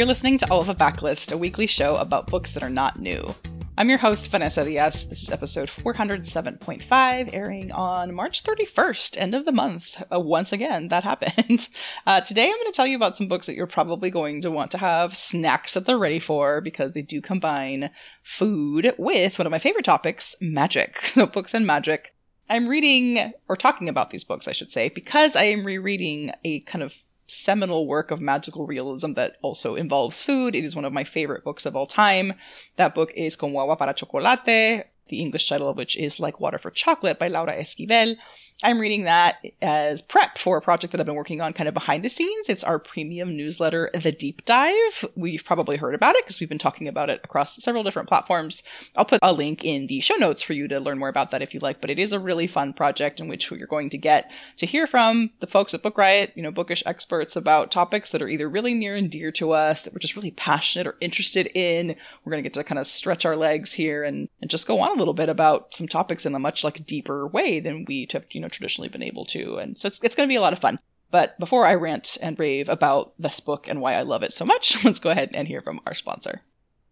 You're listening to All of a Backlist, a weekly show about books that are not new. I'm your host, Vanessa Diaz. This is episode 407.5, airing on March 31st, end of the month. Uh, once again, that happened. Uh, today, I'm going to tell you about some books that you're probably going to want to have snacks that they're ready for because they do combine food with one of my favorite topics, magic. So, books and magic. I'm reading, or talking about these books, I should say, because I am rereading a kind of seminal work of magical realism that also involves food. It is one of my favorite books of all time. That book is Como agua para chocolate, the English title of which is Like Water for Chocolate by Laura Esquivel. I'm reading that as prep for a project that I've been working on kind of behind the scenes. It's our premium newsletter, The Deep Dive. We've probably heard about it because we've been talking about it across several different platforms. I'll put a link in the show notes for you to learn more about that if you like, but it is a really fun project in which you're going to get to hear from the folks at Book Riot, you know, bookish experts about topics that are either really near and dear to us, that we're just really passionate or interested in. We're going to get to kind of stretch our legs here and, and just go on little bit about some topics in a much like deeper way than we have, you know, traditionally been able to. And so it's, it's going to be a lot of fun. But before I rant and rave about this book and why I love it so much, let's go ahead and hear from our sponsor.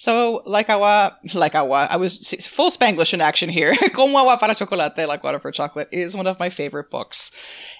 So, like agua, like agua, I was full Spanglish in action here. Como agua para chocolate, like water for chocolate, is one of my favorite books.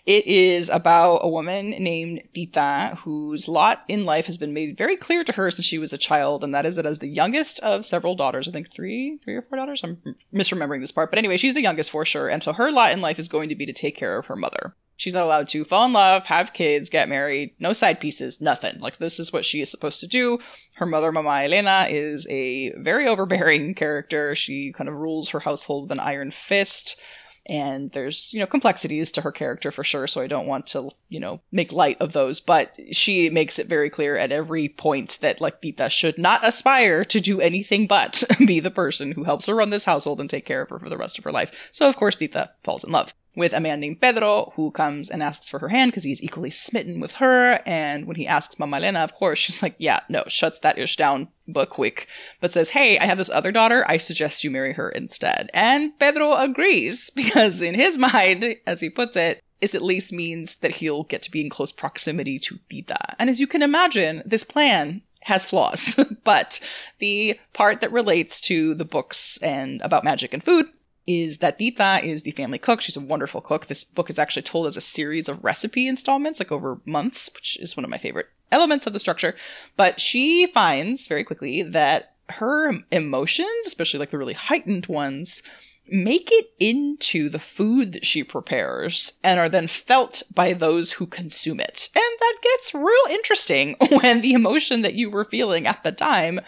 It is about a woman named Tita, whose lot in life has been made very clear to her since she was a child, and that is that as the youngest of several daughters, I think three, three or four daughters, I'm misremembering this part, but anyway, she's the youngest for sure, and so her lot in life is going to be to take care of her mother. She's not allowed to fall in love, have kids, get married, no side pieces, nothing. Like, this is what she is supposed to do. Her mother, Mama Elena, is a very overbearing character. She kind of rules her household with an iron fist. And there's, you know, complexities to her character for sure, so I don't want to, you know, make light of those. But she makes it very clear at every point that, like, Tita should not aspire to do anything but be the person who helps her run this household and take care of her for the rest of her life. So, of course, Tita falls in love with a man named Pedro who comes and asks for her hand because he's equally smitten with her. And when he asks Mama Elena, of course, she's like, yeah, no, shuts that ish down but quick, but says, hey, I have this other daughter. I suggest you marry her instead. And Pedro agrees because in his mind, as he puts it, this at least means that he'll get to be in close proximity to Tita. And as you can imagine, this plan has flaws, but the part that relates to the books and about magic and food is that Tita is the family cook. She's a wonderful cook. This book is actually told as a series of recipe installments, like over months, which is one of my favorite elements of the structure. But she finds very quickly that her emotions, especially like the really heightened ones, make it into the food that she prepares and are then felt by those who consume it. And that gets real interesting when the emotion that you were feeling at the time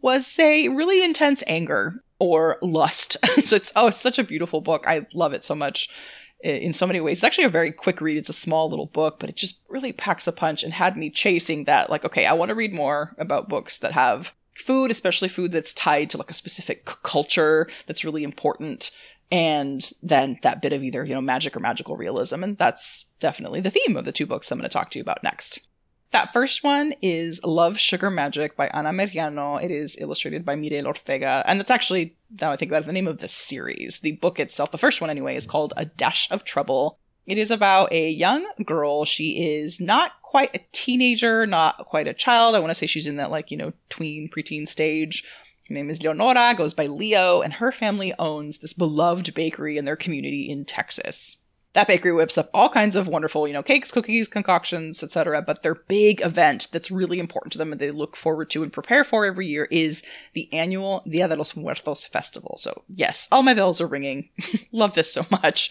was, say, really intense anger or lust. so it's oh, it's such a beautiful book. I love it so much in so many ways. It's actually a very quick read. It's a small little book, but it just really packs a punch and had me chasing that. Like, okay, I want to read more about books that have food, especially food that's tied to like a specific culture that's really important. And then that bit of either, you know, magic or magical realism. And that's definitely the theme of the two books I'm going to talk to you about next. That first one is Love Sugar Magic by Anna Meriano. It is illustrated by Mirelle Ortega. And that's actually, now I think about it, the name of the series. The book itself, the first one anyway, is called A Dash of Trouble. It is about a young girl. She is not quite a teenager, not quite a child. I want to say she's in that, like, you know, tween, preteen stage. Her name is Leonora, goes by Leo, and her family owns this beloved bakery in their community in Texas. That bakery whips up all kinds of wonderful, you know, cakes, cookies, concoctions, etc. But their big event that's really important to them and they look forward to and prepare for every year is the annual Dia de los Muertos festival. So yes, all my bells are ringing. Love this so much.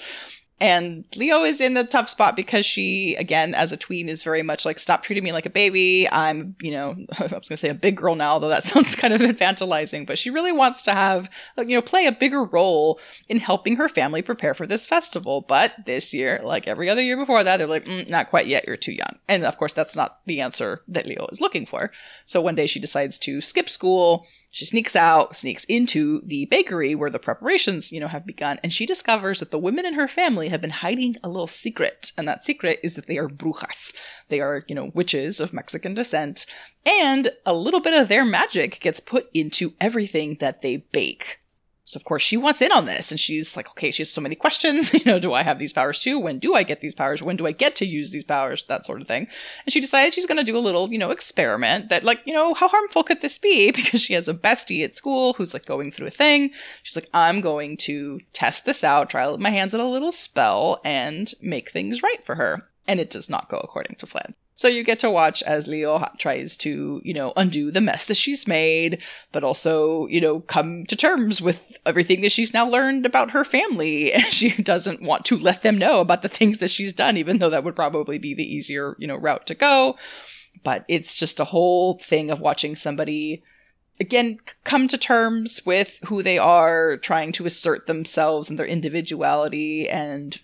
And Leo is in the tough spot because she, again, as a tween, is very much like, stop treating me like a baby. I'm, you know, I was going to say a big girl now, though that sounds kind of infantilizing, but she really wants to have, you know, play a bigger role in helping her family prepare for this festival. But this year, like every other year before that, they're like, mm, not quite yet. You're too young. And of course, that's not the answer that Leo is looking for. So one day she decides to skip school she sneaks out, sneaks into the bakery where the preparations, you know, have begun, and she discovers that the women in her family have been hiding a little secret. And that secret is that they are brujas. They are, you know, witches of Mexican descent. And a little bit of their magic gets put into everything that they bake. So of course she wants in on this and she's like, okay, she has so many questions. you know, do I have these powers too? When do I get these powers? When do I get to use these powers? That sort of thing. And she decides she's going to do a little, you know, experiment that like, you know, how harmful could this be? Because she has a bestie at school who's like going through a thing. She's like, I'm going to test this out, try my hands at a little spell and make things right for her. And it does not go according to plan. So you get to watch as Leo tries to, you know, undo the mess that she's made, but also, you know, come to terms with everything that she's now learned about her family. And she doesn't want to let them know about the things that she's done, even though that would probably be the easier, you know, route to go. But it's just a whole thing of watching somebody again come to terms with who they are trying to assert themselves and their individuality and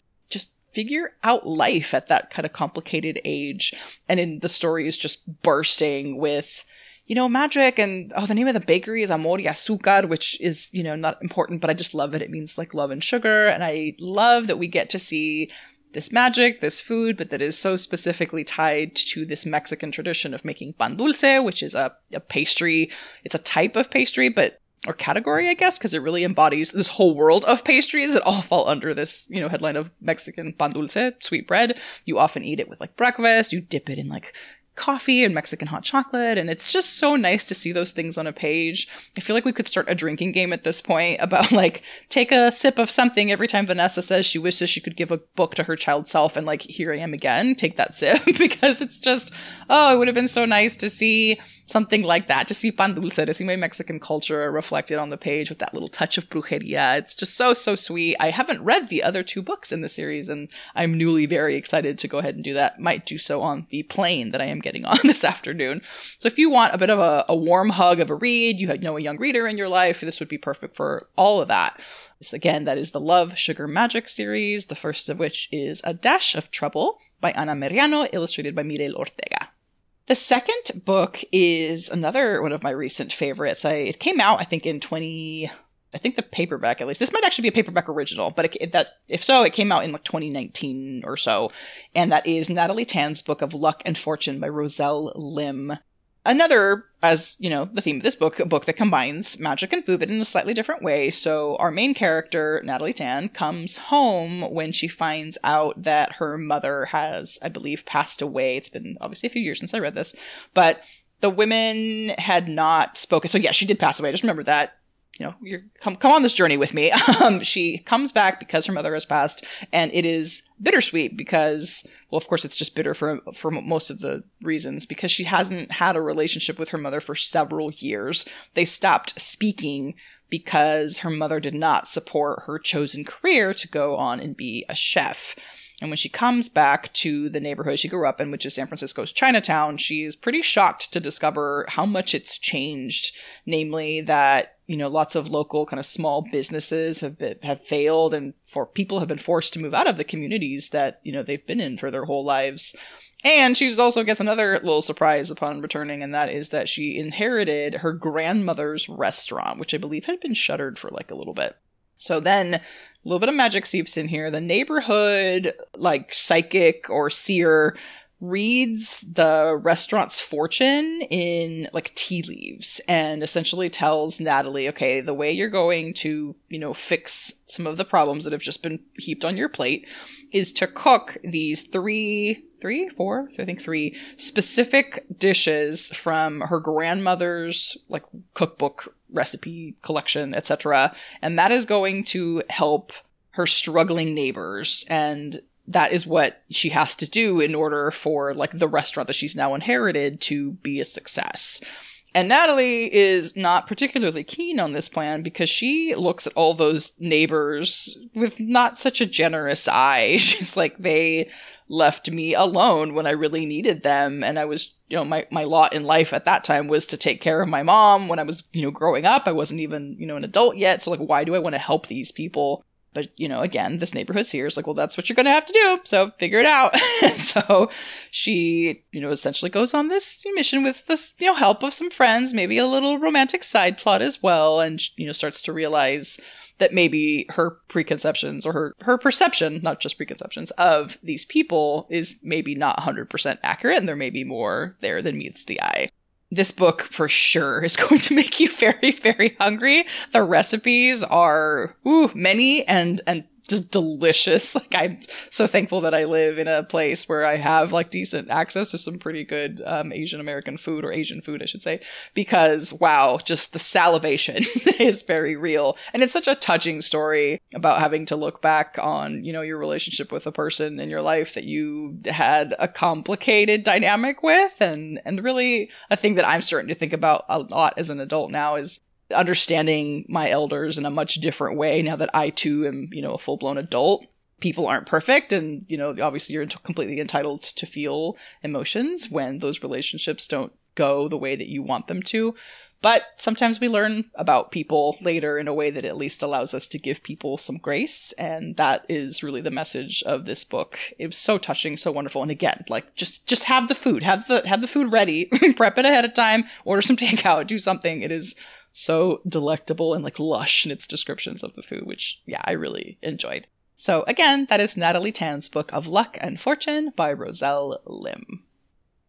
figure out life at that kind of complicated age. And in the story is just bursting with, you know, magic and oh, the name of the bakery is Amor y Azúcar, which is, you know, not important, but I just love it. It means like love and sugar. And I love that we get to see this magic, this food, but that is so specifically tied to this Mexican tradition of making pan dulce, which is a, a pastry. It's a type of pastry, but or category, I guess, because it really embodies this whole world of pastries that all fall under this, you know, headline of Mexican pan dulce, sweet bread. You often eat it with like breakfast. You dip it in like coffee and Mexican hot chocolate. And it's just so nice to see those things on a page. I feel like we could start a drinking game at this point about like take a sip of something every time Vanessa says she wishes she could give a book to her child self and like, here I am again, take that sip because it's just, oh, it would have been so nice to see something like that, to see pan dulce, to see my Mexican culture reflected on the page with that little touch of brujeria. It's just so, so sweet. I haven't read the other two books in the series and I'm newly very excited to go ahead and do that. Might do so on the plane that I am getting on this afternoon. So if you want a bit of a, a warm hug of a read, you know a young reader in your life, this would be perfect for all of that. This, again, that is the Love, Sugar, Magic series, the first of which is A Dash of Trouble by Anna Meriano, illustrated by Mirelle Ortega. The second book is another one of my recent favorites. I, it came out, I think, in 20, I think the paperback at least. This might actually be a paperback original, but it, that if so, it came out in like 2019 or so, and that is Natalie Tan's book of Luck and Fortune by Roselle Lim. Another, as you know, the theme of this book, a book that combines magic and food, but in a slightly different way. So our main character, Natalie Tan, comes home when she finds out that her mother has, I believe, passed away. It's been obviously a few years since I read this, but the women had not spoken. So yeah, she did pass away. I just remember that you know, you come come on this journey with me. Um, she comes back because her mother has passed, and it is bittersweet because, well, of course, it's just bitter for for most of the reasons because she hasn't had a relationship with her mother for several years. They stopped speaking because her mother did not support her chosen career to go on and be a chef. And when she comes back to the neighborhood she grew up in, which is San Francisco's Chinatown, she's pretty shocked to discover how much it's changed. Namely, that you know lots of local kind of small businesses have been, have failed, and for people have been forced to move out of the communities that you know they've been in for their whole lives. And she also gets another little surprise upon returning, and that is that she inherited her grandmother's restaurant, which I believe had been shuttered for like a little bit. So then a little bit of magic seeps in here. The neighborhood, like psychic or seer, reads the restaurant's fortune in like tea leaves and essentially tells Natalie, okay, the way you're going to, you know, fix some of the problems that have just been heaped on your plate is to cook these three, three, four, I think three specific dishes from her grandmother's like cookbook recipe collection, etc. And that is going to help her struggling neighbors and that is what she has to do in order for like the restaurant that she's now inherited to be a success. And Natalie is not particularly keen on this plan because she looks at all those neighbors with not such a generous eye. She's like, they left me alone when I really needed them. And I was, you know, my, my lot in life at that time was to take care of my mom when I was, you know, growing up. I wasn't even, you know, an adult yet. So like, why do I want to help these people? But, you know, again, this neighborhood seer is like, well, that's what you're going to have to do. So figure it out. and so she, you know, essentially goes on this mission with the, you know, help of some friends, maybe a little romantic side plot as well. And, you know, starts to realize that maybe her preconceptions or her, her perception, not just preconceptions of these people is maybe not 100% accurate. And there may be more there than meets the eye this book for sure is going to make you very, very hungry. The recipes are ooh, many and and just delicious. Like I'm so thankful that I live in a place where I have like decent access to some pretty good um, Asian American food or Asian food, I should say, because wow, just the salivation is very real, and it's such a touching story about having to look back on you know your relationship with a person in your life that you had a complicated dynamic with, and and really a thing that I'm starting to think about a lot as an adult now is understanding my elders in a much different way now that I too am, you know, a full blown adult. People aren't perfect, and you know, obviously, you're completely entitled to feel emotions when those relationships don't go the way that you want them to. But sometimes we learn about people later in a way that at least allows us to give people some grace. And that is really the message of this book. It was so touching, so wonderful. And again, like just, just have the food, have the, have the food ready, prep it ahead of time, order some takeout, do something. It is so delectable and like lush in its descriptions of the food, which, yeah, I really enjoyed. So again, that is Natalie Tan's book of Luck and Fortune by Roselle Lim.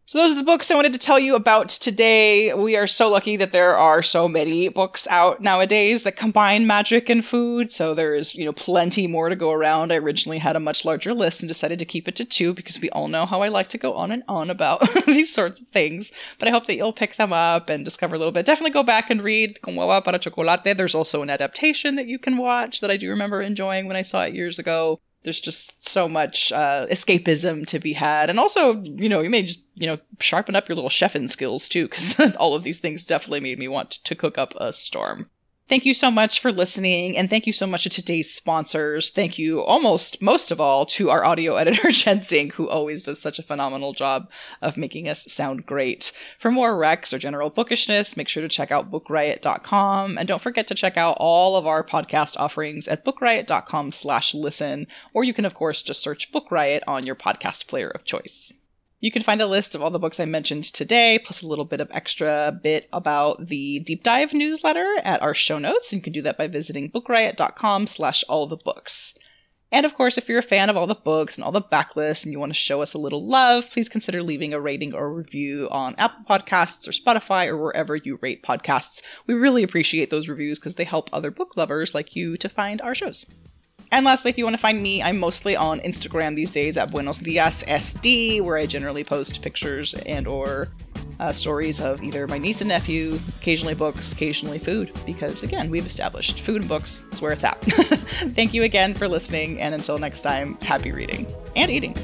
So those are the books I wanted to tell you about today. We are so lucky that there are so many books out nowadays that combine magic and food. So there's, you know, plenty more to go around. I originally had a much larger list and decided to keep it to two because we all know how I like to go on and on about these sorts of things. But I hope that you'll pick them up and discover a little bit. Definitely go back and read Como para Chocolate. There's also an adaptation that you can watch that I do remember enjoying when I saw it years ago there's just so much uh, escapism to be had. And also you know you may just you know sharpen up your little chefing skills too because all of these things definitely made me want to cook up a storm Thank you so much for listening, and thank you so much to today's sponsors. Thank you almost most of all to our audio editor, Jen Singh, who always does such a phenomenal job of making us sound great. For more recs or general bookishness, make sure to check out bookriot.com, and don't forget to check out all of our podcast offerings at bookriot.com slash listen, or you can of course just search Book Riot on your podcast player of choice. You can find a list of all the books I mentioned today, plus a little bit of extra bit about the deep dive newsletter at our show notes. And you can do that by visiting bookriot.com slash all the books. And of course, if you're a fan of all the books and all the backlists and you want to show us a little love, please consider leaving a rating or review on Apple Podcasts or Spotify or wherever you rate podcasts. We really appreciate those reviews because they help other book lovers like you to find our shows. And lastly, if you want to find me, I'm mostly on Instagram these days at Buenos Dias SD, where I generally post pictures and or uh, stories of either my niece and nephew, occasionally books, occasionally food, because again, we've established food and books is where it's at. Thank you again for listening, and until next time, happy reading and eating.